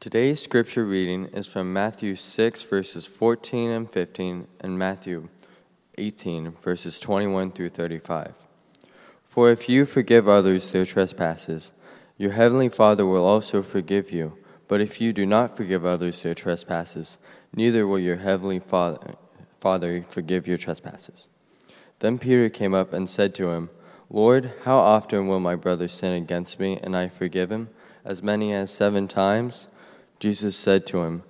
Today's scripture reading is from Matthew 6, verses 14 and 15, and Matthew 18, verses 21 through 35. For if you forgive others their trespasses, your heavenly Father will also forgive you. But if you do not forgive others their trespasses, neither will your heavenly Father, forgive your trespasses. Then Peter came up and said to him, Lord, how often will my brother sin against me, and I forgive him? As many as seven times? Jesus said to him,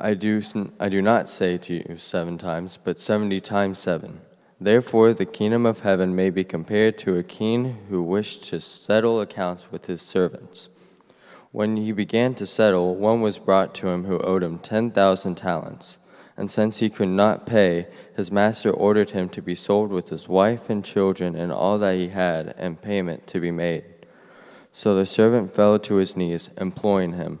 I do, I do not say to you seven times, but seventy times seven. Therefore, the kingdom of heaven may be compared to a king who wished to settle accounts with his servants. When he began to settle, one was brought to him who owed him ten thousand talents. And since he could not pay, his master ordered him to be sold with his wife and children and all that he had, and payment to be made. So the servant fell to his knees, imploring him.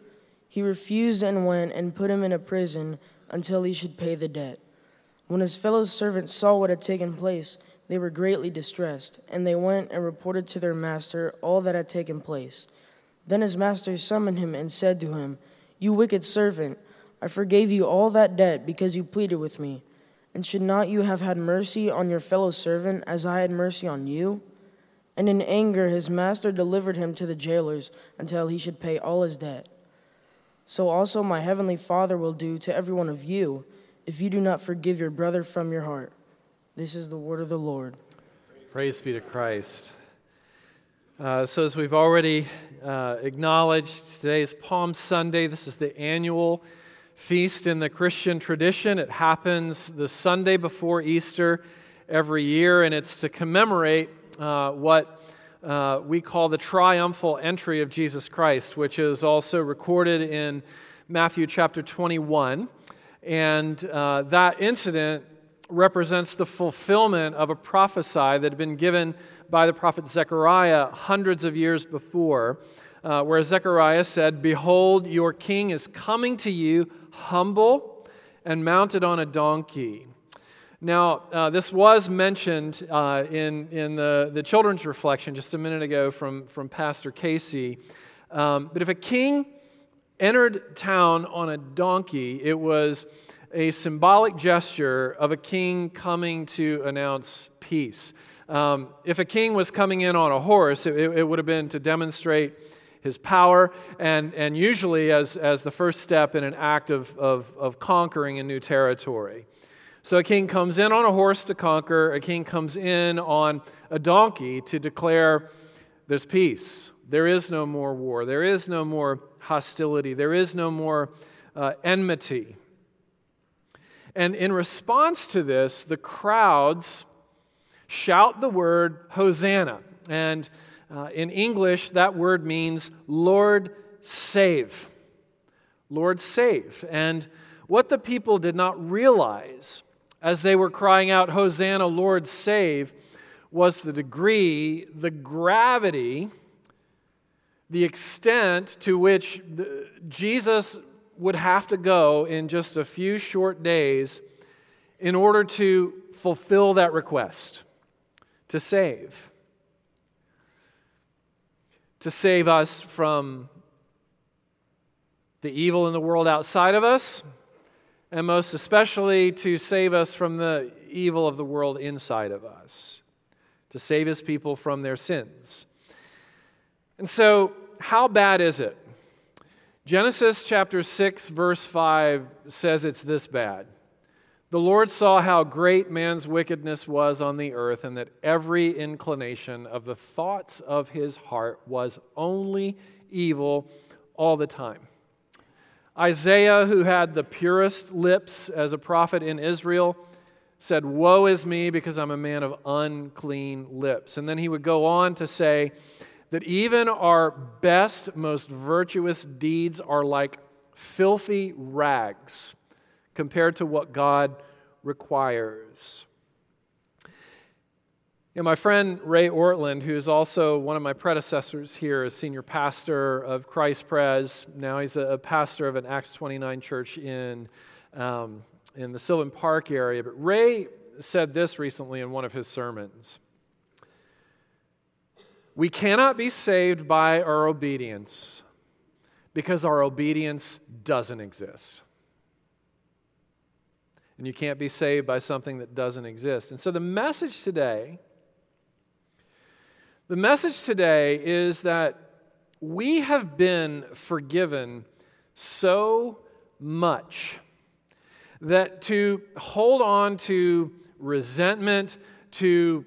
He refused and went and put him in a prison until he should pay the debt. When his fellow servants saw what had taken place, they were greatly distressed, and they went and reported to their master all that had taken place. Then his master summoned him and said to him, You wicked servant, I forgave you all that debt because you pleaded with me. And should not you have had mercy on your fellow servant as I had mercy on you? And in anger his master delivered him to the jailers until he should pay all his debt so also my heavenly Father will do to every one of you if you do not forgive your brother from your heart. This is the word of the Lord. Praise be to Christ. Uh, so, as we've already uh, acknowledged, today is Palm Sunday. This is the annual feast in the Christian tradition. It happens the Sunday before Easter every year, and it's to commemorate uh, what uh, we call the triumphal entry of Jesus Christ, which is also recorded in Matthew chapter 21. And uh, that incident represents the fulfillment of a prophecy that had been given by the prophet Zechariah hundreds of years before, uh, where Zechariah said, Behold, your king is coming to you humble and mounted on a donkey now, uh, this was mentioned uh, in, in the, the children's reflection just a minute ago from, from Pastor Casey. Um, but if a king entered town on a donkey, it was a symbolic gesture of a king coming to announce peace. Um, if a king was coming in on a horse, it, it would have been to demonstrate his power, and, and usually as, as the first step in an act of, of, of conquering a new territory. So a king comes in on a horse to conquer, a king comes in on a donkey to declare there's peace. There is no more war. There is no more hostility. There is no more uh, enmity. And in response to this, the crowds shout the word Hosanna. And uh, in English, that word means Lord save. Lord save. And what the people did not realize as they were crying out, Hosanna, Lord, save, was the degree, the gravity, the extent to which Jesus would have to go in just a few short days in order to fulfill that request to save. To save us from the evil in the world outside of us and most especially to save us from the evil of the world inside of us, to save his people from their sins. And so, how bad is it? Genesis chapter 6, verse 5 says it's this bad. The Lord saw how great man's wickedness was on the earth, and that every inclination of the thoughts of his heart was only evil all the time. Isaiah, who had the purest lips as a prophet in Israel, said, Woe is me because I'm a man of unclean lips. And then he would go on to say that even our best, most virtuous deeds are like filthy rags compared to what God requires. You know, my friend Ray Ortlund, who is also one of my predecessors here as senior pastor of Christ Pres, now he's a, pastor of an Acts 29 church in, um, in the Sylvan Park area. But Ray said this recently in one of his sermons We cannot be saved by our obedience because our obedience doesn't exist. And you can't be saved by something that doesn't exist. And so the message today the message today is that we have been forgiven so much that to hold on to resentment, to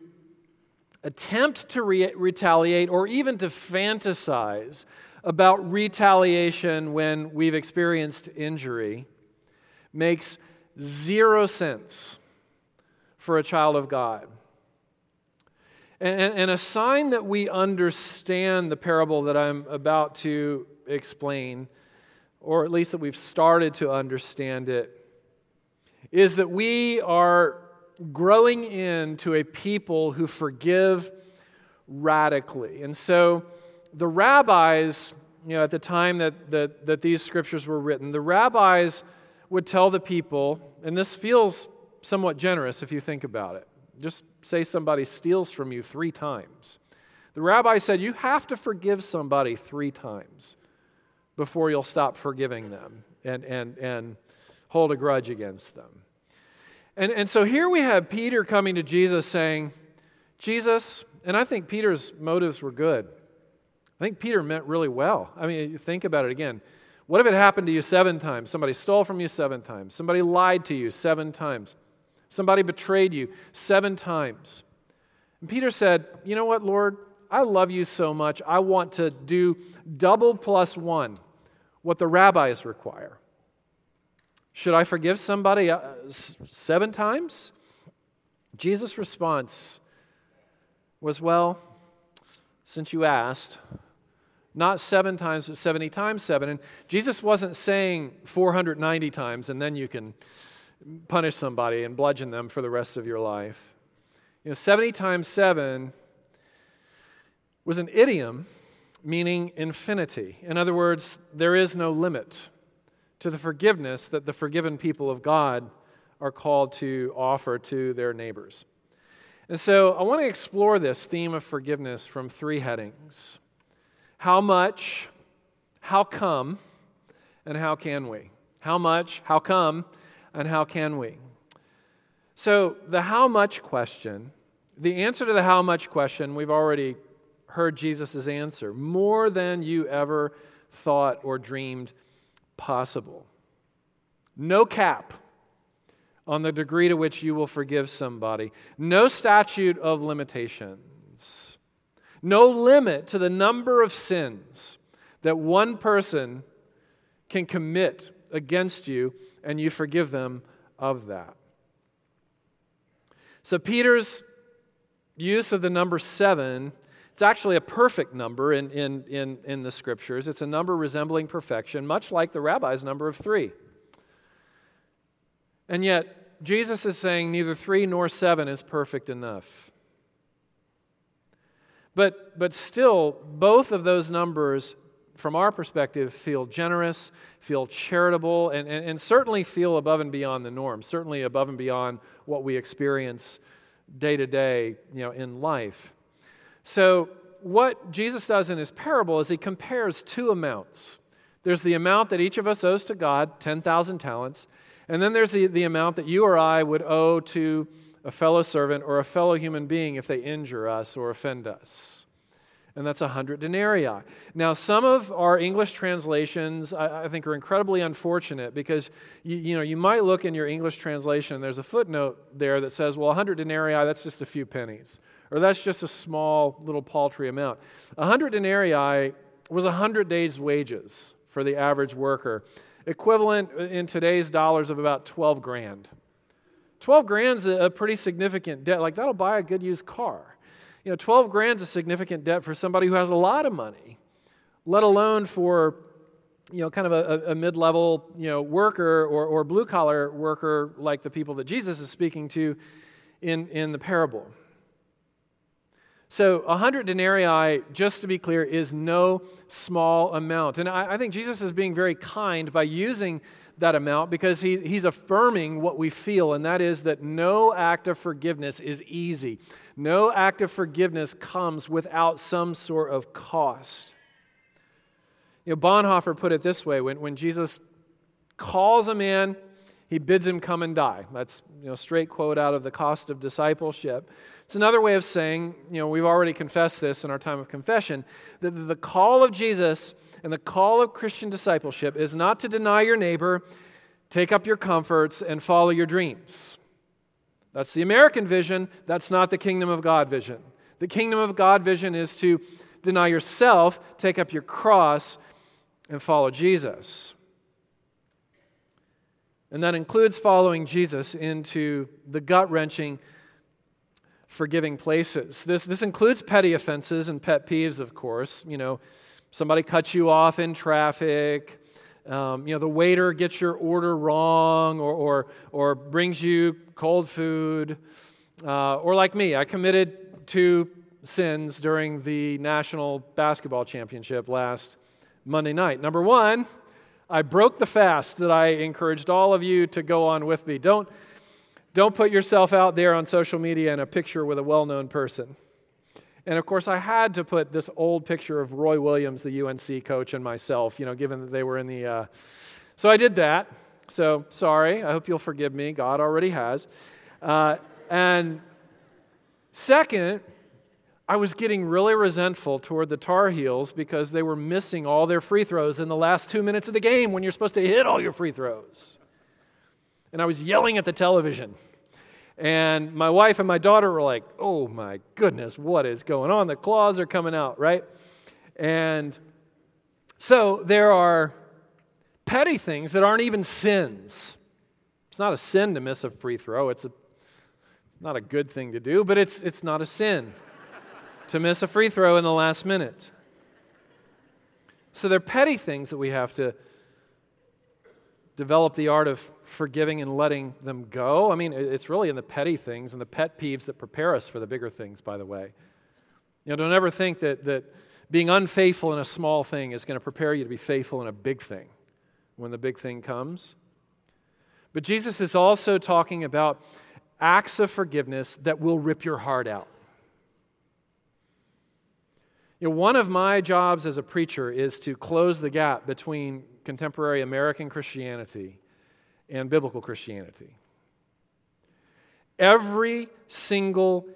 attempt to re- retaliate, or even to fantasize about retaliation when we've experienced injury makes zero sense for a child of God. And, and, a sign that we understand the parable that I'm about to explain, or at least that we've started to understand it, is that we are growing into a people who forgive radically. And so the rabbis, you know, at the time that, that, that these scriptures were written, the rabbis would tell the people, and this feels somewhat generous if you think about it. Just say somebody steals from you three times. The rabbi said you have to forgive somebody three times before you'll stop forgiving them and, and, and hold a grudge against them. And, and so here we have Peter coming to Jesus saying, Jesus, and I think Peter's motives were good. I think Peter meant really well. I mean, think about it again. What if it happened to you seven times? Somebody stole from you seven times. Somebody lied to you seven times. Somebody betrayed you seven times. And Peter said, You know what, Lord? I love you so much. I want to do double plus one, what the rabbis require. Should I forgive somebody uh, seven times? Jesus' response was, Well, since you asked, not seven times, but 70 times seven. And Jesus wasn't saying 490 times, and then you can punish somebody and bludgeon them for the rest of your life. You know, 70 times 7 was an idiom meaning infinity. In other words, there is no limit to the forgiveness that the forgiven people of God are called to offer to their neighbors. And so I want to explore this theme of forgiveness from three headings how much, how come, and how can we? How much, how come, and how can we? So, the how much question, the answer to the how much question, we've already heard Jesus' answer more than you ever thought or dreamed possible. No cap on the degree to which you will forgive somebody, no statute of limitations, no limit to the number of sins that one person can commit against you and you forgive them of that. So, Peter's use of the number seven, it's actually a perfect number in, in, in, in the scriptures. It's a number resembling perfection, much like the rabbi's number of three. And yet, Jesus is saying neither three nor seven is perfect enough. But, but still, both of those numbers from our perspective, feel generous, feel charitable, and, and, and, certainly feel above and beyond the norm, certainly above and beyond what we experience day to day you know, in life. So, what Jesus does in his parable is he compares two amounts. There's the amount that each of us owes to God, 10,000 talents, and then there's the, the amount that you or I would owe to a fellow servant or a fellow human being if they injure us or offend us and that's 100 denarii. Now, some of our English translations, I, I think, are incredibly unfortunate because you, you, know, you might look in your English translation, there's a footnote there that says, well, 100 denarii, that's just a few pennies, or that's just a small, little paltry amount. 100 denarii was 100 days' wages for the average worker, equivalent in today's dollars of about 12 grand. 12 grand's a pretty significant debt. Like, that'll buy a good used car. You know, 12 grand's a significant debt for somebody who has a lot of money, let alone for you know, kind of a, a mid level, you know, worker or, or blue collar worker like the people that Jesus is speaking to in, in the parable. So, 100 denarii, just to be clear, is no small amount. And I, I, think Jesus is being very kind by using that amount because he, he's affirming what we feel, and that is that no act of forgiveness is easy. No act of forgiveness comes without some sort of cost. You know, Bonhoeffer put it this way when, when Jesus calls a man, he bids him come and die. That's you know, straight quote out of the cost of discipleship. It's another way of saying, you know, we've already confessed this in our time of confession, that the call of Jesus and the call of Christian discipleship is not to deny your neighbor, take up your comforts, and follow your dreams. That's the American vision. That's not the kingdom of God vision. The kingdom of God vision is to deny yourself, take up your cross, and follow Jesus. And that includes following Jesus into the gut wrenching, forgiving places. This, this includes petty offenses and pet peeves, of course. You know, somebody cuts you off in traffic. Um, you know, the waiter gets your order wrong or, or, or brings you cold food. Uh, or like me, I committed two sins during the National Basketball Championship last Monday night. Number one, I broke the fast that I encouraged all of you to go on with me. Don't, don't put yourself out there on social media in a picture with a well known person. And of course, I had to put this old picture of Roy Williams, the UNC coach, and myself, you know, given that they were in the. Uh... So I did that. So sorry. I hope you'll forgive me. God already has. Uh, and second, I was getting really resentful toward the Tar Heels because they were missing all their free throws in the last two minutes of the game when you're supposed to hit all your free throws. And I was yelling at the television. And my wife and my daughter were like, oh my goodness, what is going on? The claws are coming out, right? And so there are petty things that aren't even sins. It's not a sin to miss a free throw, it's, a, it's not a good thing to do, but it's, it's not a sin to miss a free throw in the last minute. So they're petty things that we have to develop the art of forgiving and letting them go. I mean, it's really in the petty things and the pet peeves that prepare us for the bigger things, by the way. You know, don't ever think that, that being unfaithful in a small thing is going to prepare you to be faithful in a big thing when the big thing comes. But Jesus is also talking about acts of forgiveness that will rip your heart out. You know, one of my jobs as a preacher is to close the gap between contemporary American Christianity and biblical Christianity. Every single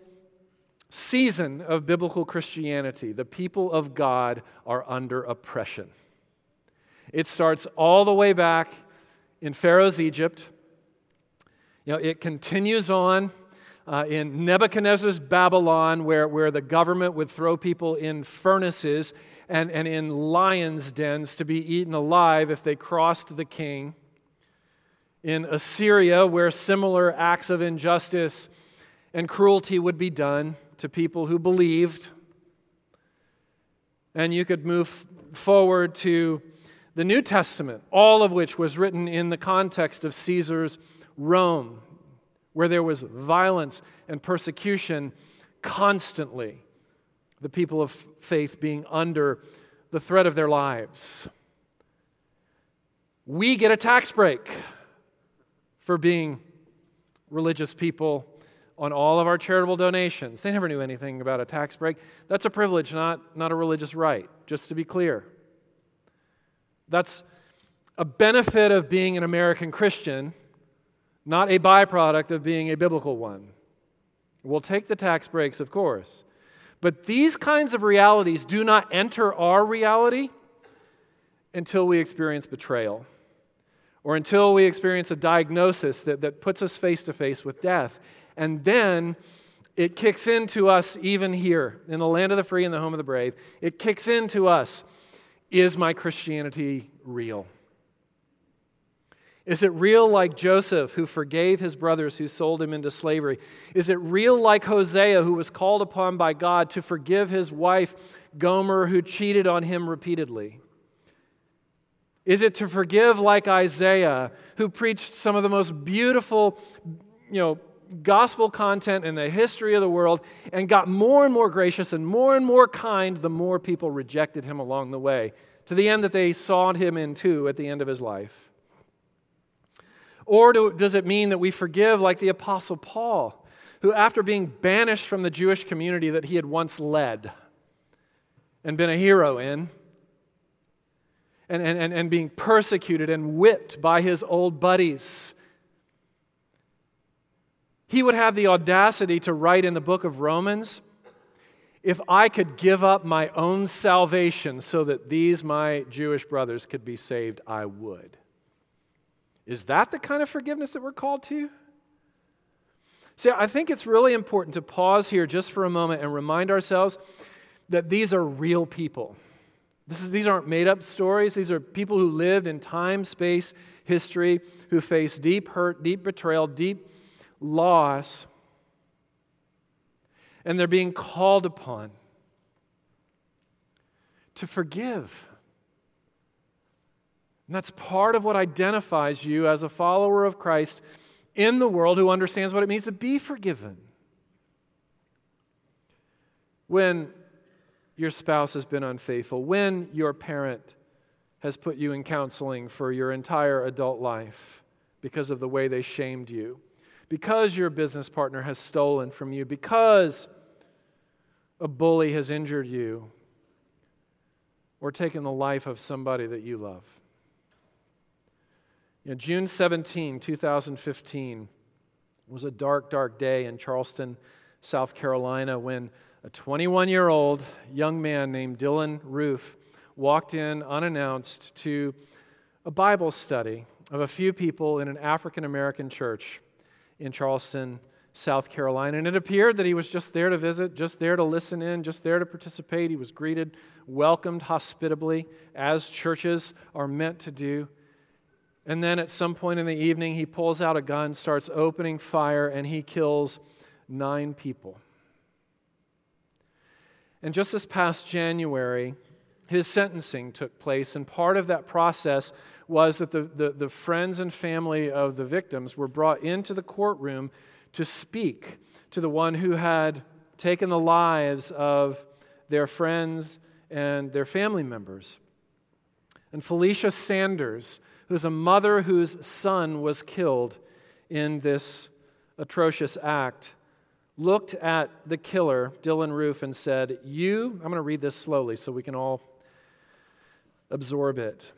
season of biblical Christianity, the people of God are under oppression. It starts all the way back in Pharaoh's Egypt. You know, it continues on uh, in Nebuchadnezzar's Babylon, where, where the government would throw people in furnaces and, and in lions' dens to be eaten alive if they crossed the king. In Assyria, where similar acts of injustice and cruelty would be done to people who believed. And you could move forward to the New Testament, all of which was written in the context of Caesar's Rome where there was violence and persecution constantly, the people of faith being under the threat of their lives. We get a tax break for being religious people on all of our charitable donations. They never knew anything about a tax break. That's a privilege, not, not a religious right, just to be clear. That's a benefit of being an American Christian not a byproduct of being a biblical one. We'll take the tax breaks, of course. But these kinds of realities do not enter our reality until we experience betrayal or until we experience a diagnosis that, that puts us face to face with death. And then it kicks into us, even here in the land of the free and the home of the brave, it kicks into us is my Christianity real? Is it real like Joseph, who forgave his brothers who sold him into slavery? Is it real like Hosea, who was called upon by God to forgive his wife, Gomer, who cheated on him repeatedly? Is it to forgive like Isaiah, who preached some of the most beautiful, you know, gospel content in the history of the world and got more and more gracious and more and more kind the more people rejected him along the way, to the end that they sawed him in two at the end of his life? Or do, does it mean that we forgive like the Apostle Paul, who, after being banished from the Jewish community that he had once led and been a hero in, and, and, and being persecuted and whipped by his old buddies. He would have the audacity to write in the book of Romans if I could give up my own salvation so that these, my Jewish brothers, could be saved, I would. Is that the kind of forgiveness that we're called to? See, I think it's really important to pause here just for a moment and remind ourselves that these are real people. Is, these aren't made up stories. These are people who lived in time, space, history, who faced deep hurt, deep betrayal, deep loss. And they're being called upon to forgive. And that's part of what identifies you as a follower of Christ in the world who understands what it means to be forgiven. When your spouse has been unfaithful, when your parent has put you in counseling for your entire adult life because of the way they shamed you, because your business partner has stolen from you, because a bully has injured you, or taken the life of somebody that you love. You know, June 17, 2015, was a dark, dark day in Charleston, South Carolina, when a 21 year old young man named Dylann Roof walked in unannounced to a Bible study of a few people in an African American church in Charleston, South Carolina. And it appeared that he was just there to visit, just there to listen in, just there to participate. He was greeted, welcomed hospitably, as churches are meant to do. And then at some point in the evening, he pulls out a gun, starts opening fire, and he kills nine people. And just this past January, his sentencing took place, and part of that process was that the, the, the, friends and family of the victims were brought into the courtroom to speak to the one who had taken the lives of their friends and their family members. And Felicia Sanders, who's a mother whose son was killed in this atrocious act, looked at the killer, Dylann Roof, and said, You, I'm going to read this slowly so we can all absorb it.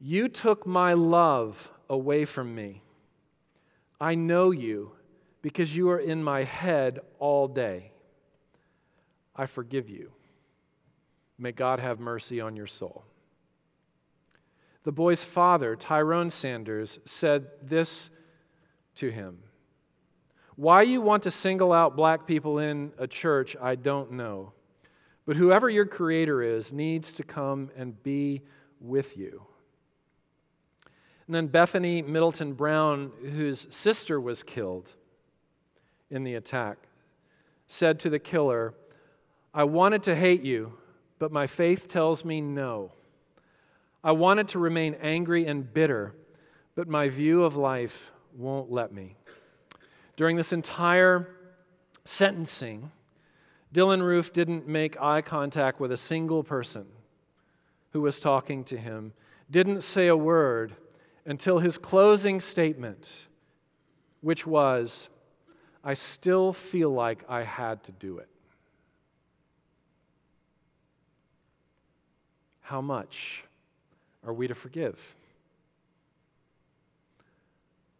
You took my love away from me. I know you because you are in my head all day. I forgive you. May God have mercy on your soul. The boy's father, Tyrone Sanders, said this to him why you want to single out black people in a church, I don't know. But whoever your creator is needs to come and be with you. And then Bethane Middleton Brown, whose sister was killed in the attack, said to the killer, I wanted to hate you, but my faith tells me no. I wanted to remain angry and bitter, but my view of life won't let me. During this entire sentencing, Dylann Roof didn't make eye contact with a single person who was talking to him, didn't say a word until his closing statement, which was, I still feel like I had to do it. How much are we to forgive?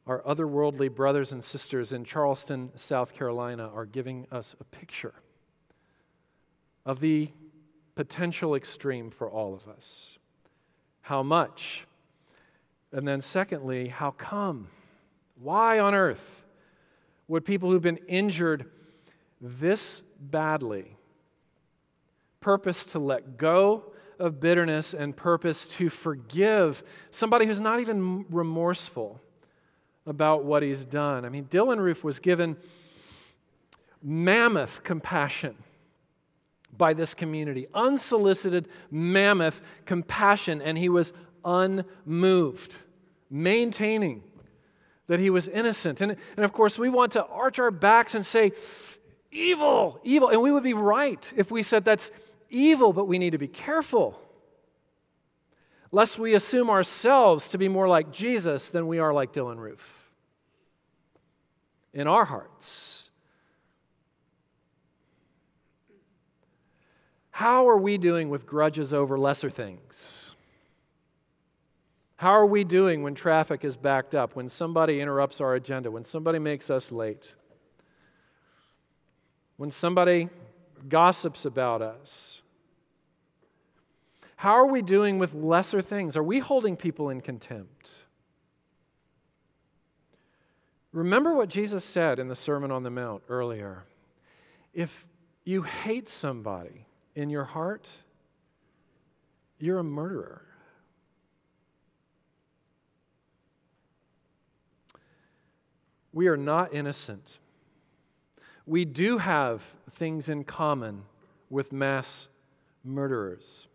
our otherworldly brothers and sisters in Charleston, South Carolina, are giving us a picture of the potential extreme for all of us. How much? And then, secondly, how come? Why on earth would people who've been injured this badly purpose to let go of bitterness and purpose to forgive somebody who's not even remorseful? about what he's done. I mean, Dylann Roof was given mammoth compassion by this community, unsolicited mammoth compassion, and he was unmoved, maintaining that he was innocent. And, and of course, we want to arch our backs and say, evil, evil. And we would be right if we said that's evil, but we need to be careful lest we assume ourselves to be more like Jesus than we are like Dylann Roof in our hearts. How are we doing with grudges over lesser things? How are we doing when traffic is backed up, when somebody interrupts our agenda, when somebody makes us late, when somebody gossips about us? How are we doing with lesser things? Are we holding people in contempt? Remember what Jesus said in the Sermon on the Mount earlier. If you hate somebody in your heart, you're a murderer. We are not innocent. We do have things in common with mass murderers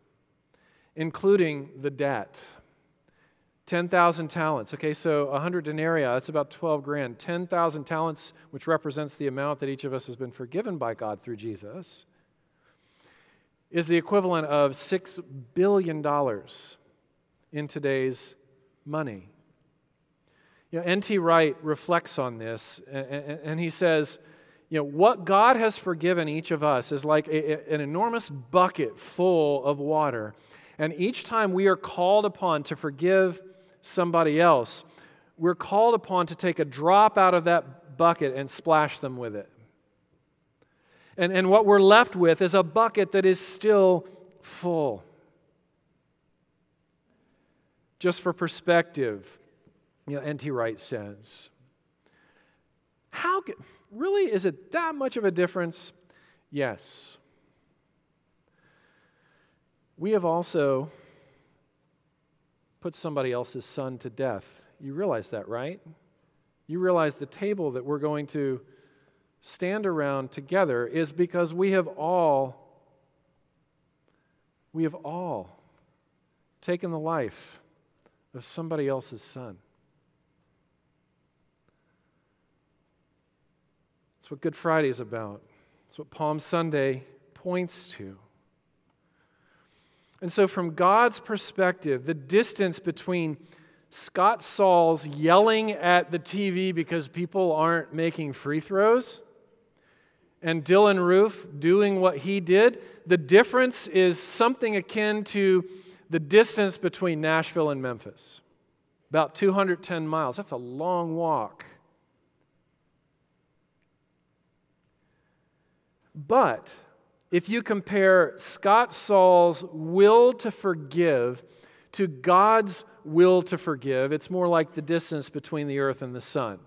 including the debt. 10,000 talents. Okay, so 100 denarii, that's about 12 grand. 10,000 talents, which represents the amount that each of us has been forgiven by God through Jesus, is the equivalent of $6 billion in today's money. You know, N.T. Wright reflects on this, and he says, you know, what God has forgiven each of us is like a, an enormous bucket full of water and each time we are called upon to forgive somebody else, we're called upon to take a drop out of that bucket and splash them with it. And, and what we're left with is a bucket that is still full. Just for perspective, you know, N.T. Wright says, How really is it that much of a difference? Yes. We have also put somebody else's son to death. You realize that, right? You realize the table that we're going to stand around together is because we have all we have all taken the life of somebody else's son. What Good Friday is about. That's what Palm Sunday points to. And so, from God's perspective, the distance between Scott Sauls yelling at the TV because people aren't making free throws and Dylann Roof doing what he did, the difference is something akin to the distance between Nashville and Memphis about 210 miles. That's a long walk. But if you compare Scott Sauls' will to forgive to God's will to forgive, it's more like the distance between the earth and the sun.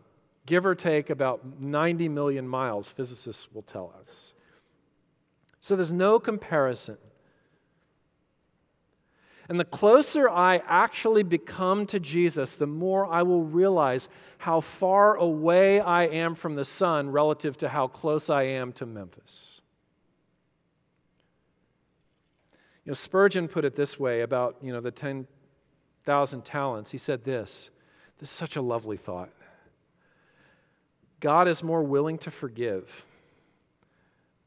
Give or take about 90 million miles, physicists will tell us. So there's no comparison. And the closer I actually become to Jesus, the more I will realize how far away I am from the sun relative to how close I am to Memphis. You know, Spurgeon put it this way about, you know, the 10,000 talents. He said this. This is such a lovely thought. God is more willing to forgive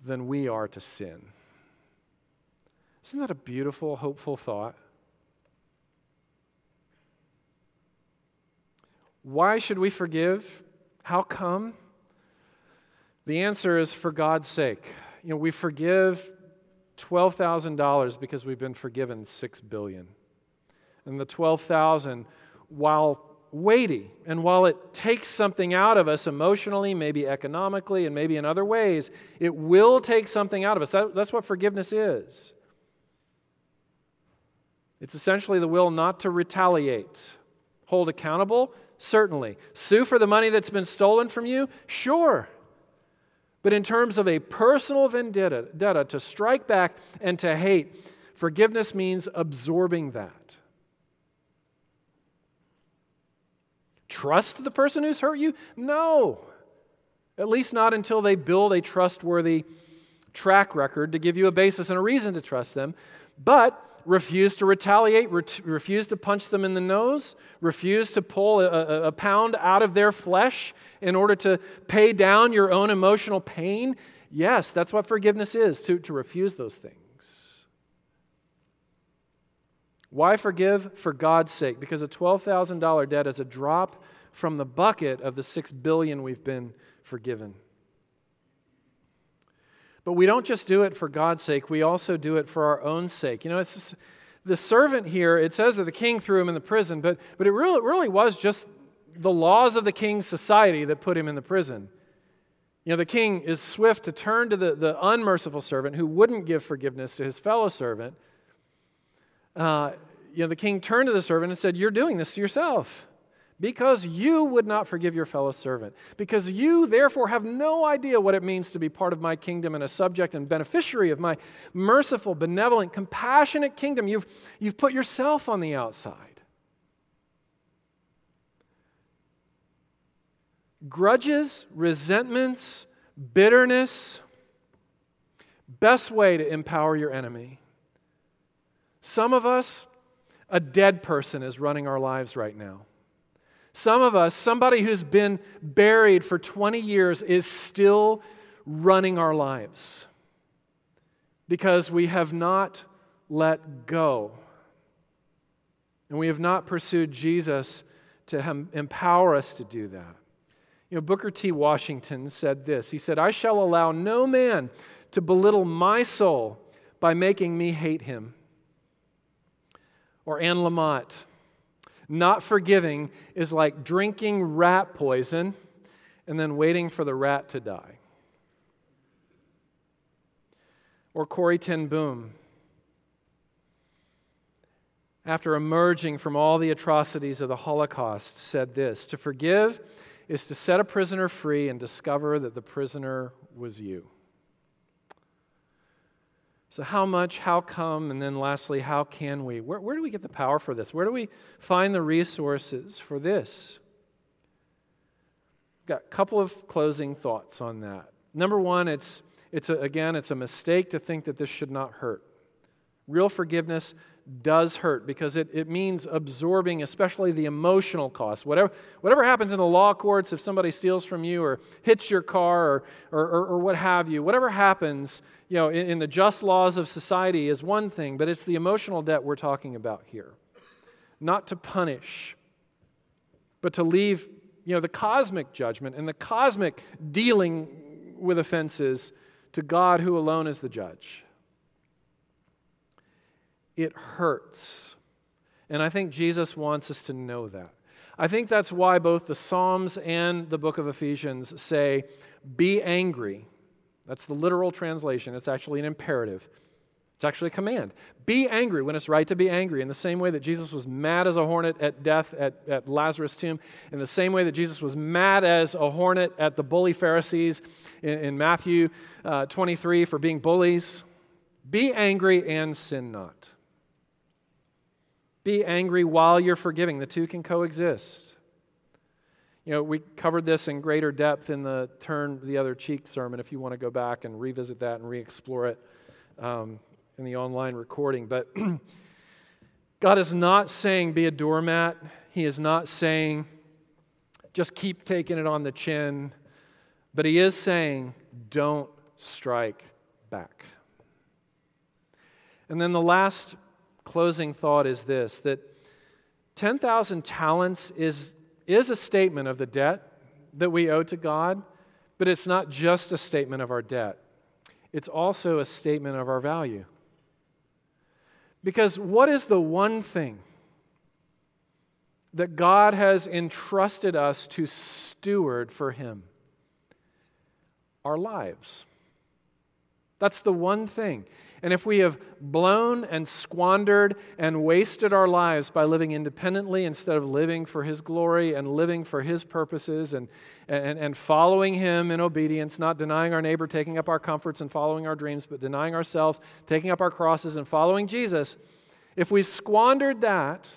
than we are to sin. Isn't that a beautiful, hopeful thought? Why should we forgive? How come? The answer is for God's sake. You know, we forgive $12,000 because we've been forgiven 6 billion. And the 12,000 while weighty and while it takes something out of us emotionally, maybe economically and maybe in other ways, it will take something out of us. That, that's what forgiveness is. It's essentially the will not to retaliate. Hold accountable? Certainly. Sue for the money that's been stolen from you? Sure. But in terms of a personal vendetta, to strike back and to hate, forgiveness means absorbing that. Trust the person who's hurt you? No. At least not until they build a trustworthy track record to give you a basis and a reason to trust them. But refuse to retaliate, ret- refuse to punch them in the nose, refuse to pull a, a, a pound out of their flesh in order to pay down your own emotional pain. Yes, that's what forgiveness is to, to refuse those things. Why forgive? For God's sake. Because a $12,000 debt is a drop from the bucket of the six billion we've been forgiven. But we don't just do it for God's sake, we also do it for our own sake. You know, it's just, the servant here, it says that the king threw him in the prison, but, but it really, really was just the laws of the king's society that put him in the prison. You know, the king is swift to turn to the, the unmerciful servant who wouldn't give forgiveness to his fellow servant. Uh, you know, the king turned to the servant and said, You're doing this to yourself because you would not forgive your fellow servant, because you therefore have no idea what it means to be part of my kingdom and a subject and beneficiary of my merciful, benevolent, compassionate kingdom. You've, you've put yourself on the outside. Grudges, resentments, bitterness, best way to empower your enemy. Some of us, a dead person is running our lives right now. Some of us, somebody who's been buried for 20 years, is still running our lives because we have not let go. And we have not pursued Jesus to empower us to do that. You know, Booker T. Washington said this He said, I shall allow no man to belittle my soul by making me hate him. Or Anne Lamott not forgiving is like drinking rat poison and then waiting for the rat to die. Or Corrie ten Boom, after emerging from all the atrocities of the Holocaust, said this To forgive is to set a prisoner free and discover that the prisoner was you. So, how much, how come, and then lastly, how can we? Where, where do we get the power for this? Where do we find the resources for this? Got a couple of closing thoughts on that. Number one, it's, it's a, again, it's a mistake to think that this should not hurt. Real forgiveness does hurt because it, it means absorbing, especially the emotional cost. Whatever, whatever happens in the law courts, if somebody steals from you or hits your car or, or, or, or what have you, whatever happens you know, in, in the just laws of society is one thing, but it's the emotional debt we're talking about here. Not to punish, but to leave you know, the cosmic judgment and the cosmic dealing with offenses to God who alone is the judge it hurts. And I think Jesus wants us to know that. I think that's why both the Psalms and the book of Ephesians say, be angry. That's the literal translation. It's actually an imperative. It's actually a command. Be angry when it's right to be angry. In the same way that Jesus was mad as a hornet at death at, at Lazarus' tomb, in the same way that Jesus was mad as a hornet at the bully Pharisees in, in Matthew uh, 23 for being bullies, be angry and sin not. Be angry while you're forgiving. The two can coexist. You know, we covered this in greater depth in the Turn the Other Cheek sermon if you want to go back and revisit that and re explore it um, in the online recording. But God is not saying be a doormat, He is not saying just keep taking it on the chin, but He is saying don't strike back. And then the last closing thought is this that 10,000 talents is, is a statement of the debt that we owe to God, but it's not just a statement of our debt, it's also a statement of our value. Because what is the one thing that God has entrusted us to steward for Him? Our lives. That's the one thing. And if we have blown and squandered and wasted our lives by living independently instead of living for His glory and living for His purposes and, and, and following Him in obedience, not denying our neighbor, taking up our comforts and following our dreams, but denying ourselves, taking up our crosses and following Jesus, if we squandered that,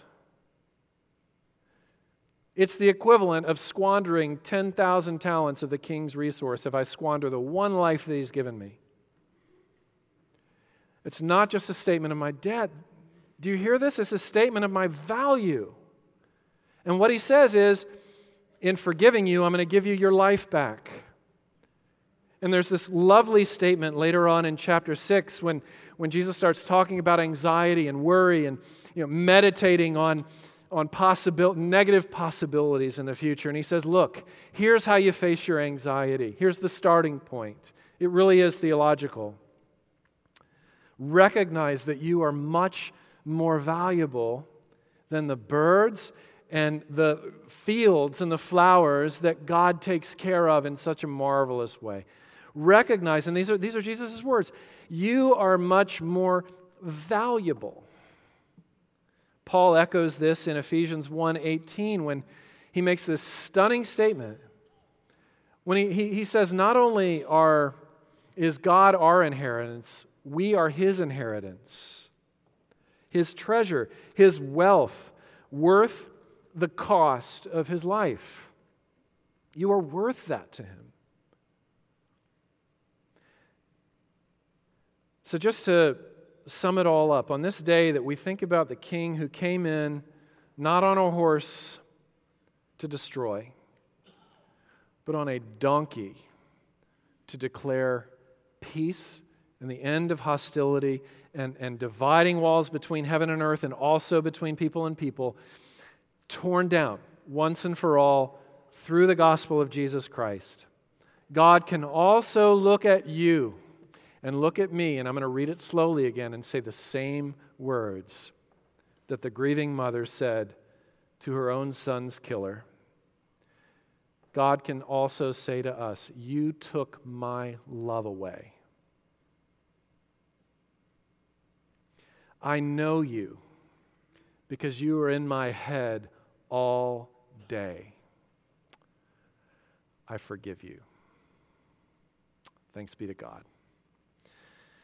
it's the equivalent of squandering 10,000 talents of the king's resource if I squander the one life that he's given me. It's not just a statement of my debt, Do you hear this? It's a statement of my value. And what he says is, in forgiving you, I'm going to give you your life back. And there's this lovely statement later on in chapter 6 when, when Jesus starts talking about anxiety and worry and you know, meditating on, on possibil- negative possibilities in the future. And he says, Look, here's how you face your anxiety. Here's the starting point. It really is theological. Recognize that you are much more valuable than the birds and the fields and the flowers that God takes care of in such a marvelous way. Recognize, and these are, these are Jesus' words, you are much more valuable. Paul echoes this in Ephesians 1:18 when he makes this stunning statement. When he, he, he says, not only are, is God our inheritance, we are his inheritance, his treasure, his wealth, worth the cost of his life. You are worth that to him. So, just to sum it all up, on this day that we think about the king who came in not on a horse to destroy, but on a donkey to declare peace and the end of hostility and, and dividing walls between heaven and earth and also between people and people torn down once and for all through the gospel of Jesus Christ. God can also look at you and look at me, and I'm going to read it slowly again and say the same words that the grieving mother said to her own son's killer. God can also say to us, You took my love away. I know you because you are in my head all day. I forgive you. Thanks be to God.